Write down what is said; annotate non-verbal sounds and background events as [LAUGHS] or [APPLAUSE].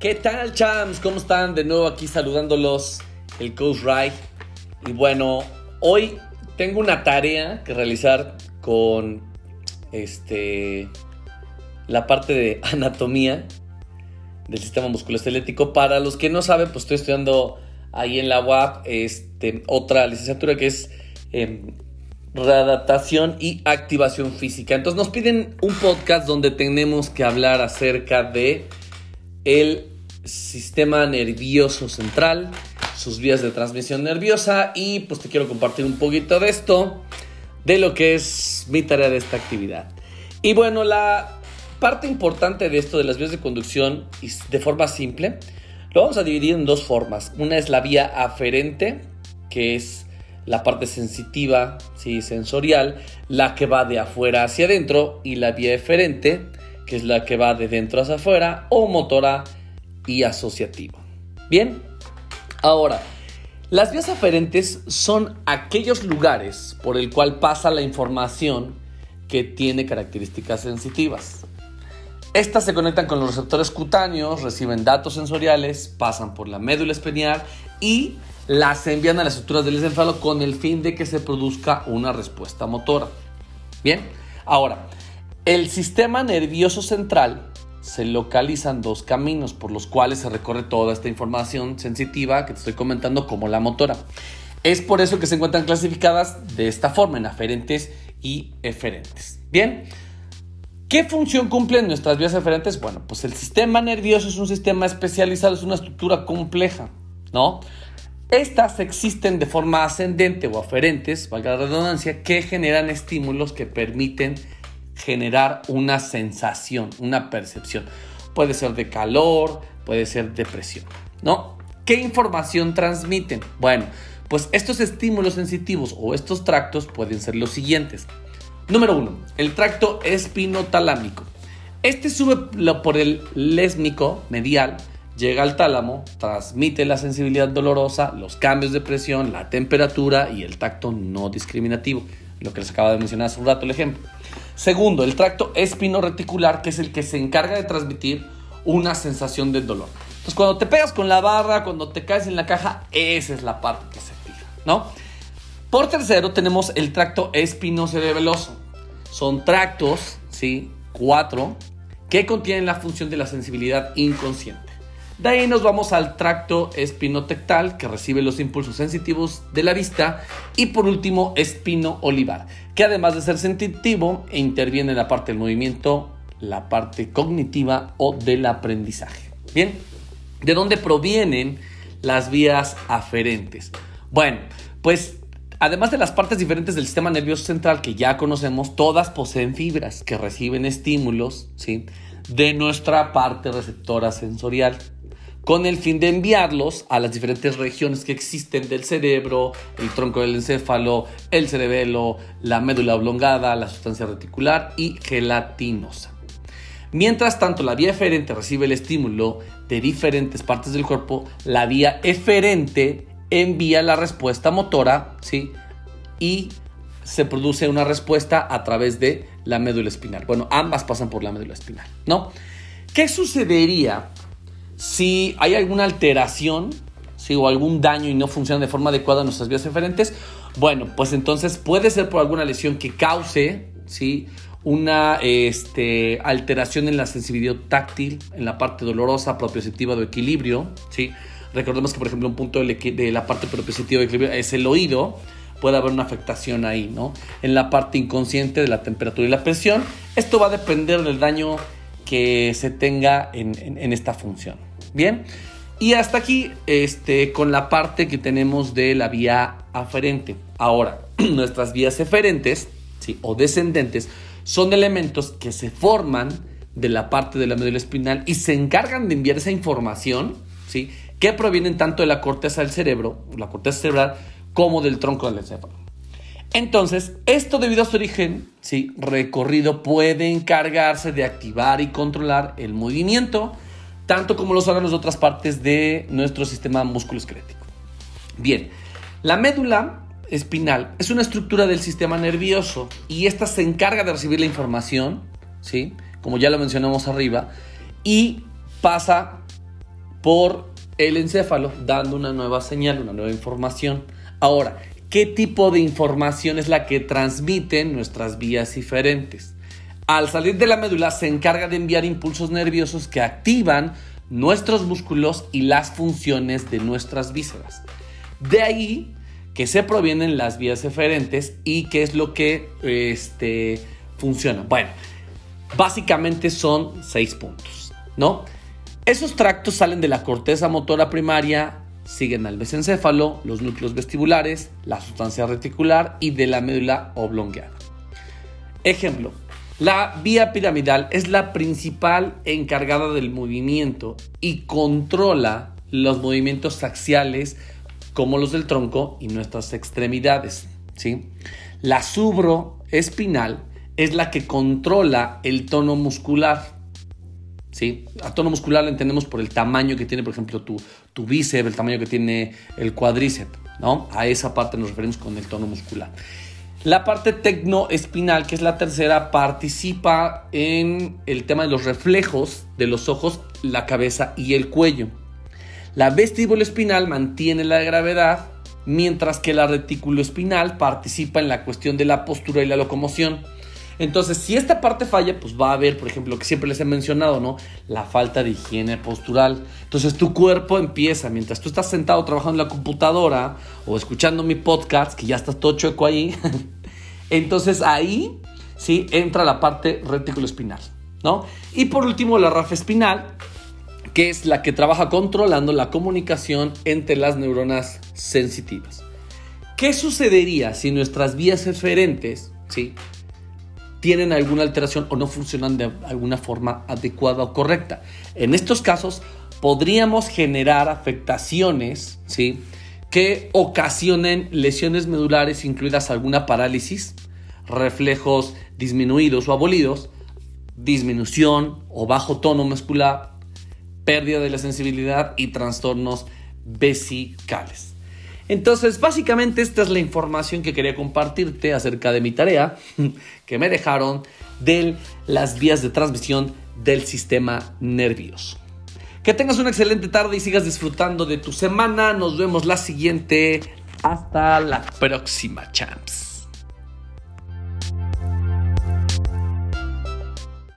¿Qué tal, chams? ¿Cómo están? De nuevo aquí saludándolos, el Coach Ray. Y bueno, hoy tengo una tarea que realizar con este la parte de [LAUGHS] anatomía del sistema musculoesquelético. Para los que no saben, pues estoy estudiando ahí en la UAP este, otra licenciatura que es em, readaptación y activación física. Entonces nos piden un podcast donde tenemos que hablar acerca de el sistema nervioso central, sus vías de transmisión nerviosa y pues te quiero compartir un poquito de esto, de lo que es mi tarea de esta actividad. Y bueno, la parte importante de esto de las vías de conducción de forma simple, lo vamos a dividir en dos formas. Una es la vía aferente, que es la parte sensitiva, sí, sensorial, la que va de afuera hacia adentro, y la vía eferente, que es la que va de dentro hacia afuera, o motora y asociativo. Bien, ahora, las vías aferentes son aquellos lugares por el cual pasa la información que tiene características sensitivas. Estas se conectan con los receptores cutáneos, reciben datos sensoriales, pasan por la médula espinal y las envían a las estructuras del encéfalo con el fin de que se produzca una respuesta motora. Bien, ahora, el sistema nervioso central se localizan dos caminos por los cuales se recorre toda esta información sensitiva que te estoy comentando como la motora. Es por eso que se encuentran clasificadas de esta forma, en aferentes y eferentes. Bien, ¿qué función cumplen nuestras vías eferentes? Bueno, pues el sistema nervioso es un sistema especializado, es una estructura compleja, ¿no? Estas existen de forma ascendente o aferentes, valga la redundancia, que generan estímulos que permiten generar una sensación, una percepción. Puede ser de calor, puede ser de presión, ¿no? ¿Qué información transmiten? Bueno, pues estos estímulos sensitivos o estos tractos pueden ser los siguientes. Número uno, el tracto espinotalámico. Este sube por el lésmico medial, llega al tálamo, transmite la sensibilidad dolorosa, los cambios de presión, la temperatura y el tacto no discriminativo. Lo que les acaba de mencionar hace un rato el ejemplo. Segundo, el tracto espinoreticular, que es el que se encarga de transmitir una sensación de dolor. Entonces, cuando te pegas con la barra, cuando te caes en la caja, esa es la parte que se fija, ¿no? Por tercero, tenemos el tracto espinocerebeloso. Son tractos, ¿sí? Cuatro, que contienen la función de la sensibilidad inconsciente. De ahí nos vamos al tracto espinotectal que recibe los impulsos sensitivos de la vista y por último espino olivar que además de ser sensitivo interviene en la parte del movimiento, la parte cognitiva o del aprendizaje. Bien, ¿de dónde provienen las vías aferentes? Bueno, pues Además de las partes diferentes del sistema nervioso central que ya conocemos, todas poseen fibras que reciben estímulos ¿sí? de nuestra parte receptora sensorial con el fin de enviarlos a las diferentes regiones que existen del cerebro, el tronco del encéfalo, el cerebelo, la médula oblongada, la sustancia reticular y gelatinosa. Mientras tanto, la vía eferente recibe el estímulo de diferentes partes del cuerpo, la vía eferente envía la respuesta motora, ¿sí? Y se produce una respuesta a través de la médula espinal. Bueno, ambas pasan por la médula espinal, ¿no? ¿Qué sucedería si hay alguna alteración si o algún daño y no funciona de forma adecuada en nuestras vías eferentes, bueno, pues entonces puede ser por alguna lesión que cause ¿sí? una este, alteración en la sensibilidad táctil, en la parte dolorosa, propioceptiva de equilibrio. ¿sí? Recordemos que, por ejemplo, un punto de la parte propioceptiva de equilibrio es el oído. Puede haber una afectación ahí, ¿no? En la parte inconsciente de la temperatura y la presión. Esto va a depender del daño que se tenga en esta función. Bien. Y hasta aquí este, con la parte que tenemos de la vía aferente. Ahora, [CLEARS THROAT] nuestras vías eferentes ¿sí? o descendentes son elementos que se forman de la parte de la médula espinal y se encargan de enviar esa información ¿sí? que provienen tanto de la corteza del cerebro, la corteza cerebral, como del tronco del encéfalo. Entonces, esto debido a su origen, ¿sí? recorrido puede encargarse de activar y controlar el movimiento, tanto como los órganos de otras partes de nuestro sistema musculoesquelético. Bien, la médula espinal es una estructura del sistema nervioso y esta se encarga de recibir la información, ¿sí? Como ya lo mencionamos arriba, y pasa por el encéfalo, dando una nueva señal, una nueva información. Ahora, ¿qué tipo de información es la que transmiten nuestras vías diferentes? Al salir de la médula se encarga de enviar impulsos nerviosos que activan nuestros músculos y las funciones de nuestras vísceras. De ahí que se provienen las vías eferentes y qué es lo que este, funciona. Bueno, básicamente son seis puntos, ¿no? Esos tractos salen de la corteza motora primaria, siguen al mesencéfalo, los núcleos vestibulares, la sustancia reticular y de la médula oblongueada. Ejemplo, la vía piramidal es la principal encargada del movimiento y controla los movimientos axiales como los del tronco y nuestras extremidades. ¿sí? La subroespinal es la que controla el tono muscular. ¿sí? A tono muscular lo entendemos por el tamaño que tiene, por ejemplo, tu, tu bíceps, el tamaño que tiene el cuádriceps. ¿no? A esa parte nos referimos con el tono muscular. La parte tecnoespinal, que es la tercera, participa en el tema de los reflejos de los ojos, la cabeza y el cuello. La vestíbulo espinal mantiene la gravedad, mientras que la retículo espinal participa en la cuestión de la postura y la locomoción. Entonces, si esta parte falla, pues va a haber, por ejemplo, lo que siempre les he mencionado, ¿no? La falta de higiene postural. Entonces, tu cuerpo empieza, mientras tú estás sentado trabajando en la computadora o escuchando mi podcast, que ya estás todo chueco ahí, [LAUGHS] entonces ahí, sí, entra la parte retículo espinal, ¿no? Y por último, la rafa espinal, que es la que trabaja controlando la comunicación entre las neuronas sensitivas. ¿Qué sucedería si nuestras vías eferentes ¿sí? Tienen alguna alteración o no funcionan de alguna forma adecuada o correcta? En estos casos podríamos generar afectaciones ¿sí? que ocasionen lesiones medulares, incluidas alguna parálisis, reflejos disminuidos o abolidos, disminución o bajo tono muscular, pérdida de la sensibilidad y trastornos vesicales. Entonces, básicamente esta es la información que quería compartirte acerca de mi tarea [LAUGHS] que me dejaron de las vías de transmisión del sistema nervioso. Que tengas una excelente tarde y sigas disfrutando de tu semana. Nos vemos la siguiente. Hasta la próxima, champs.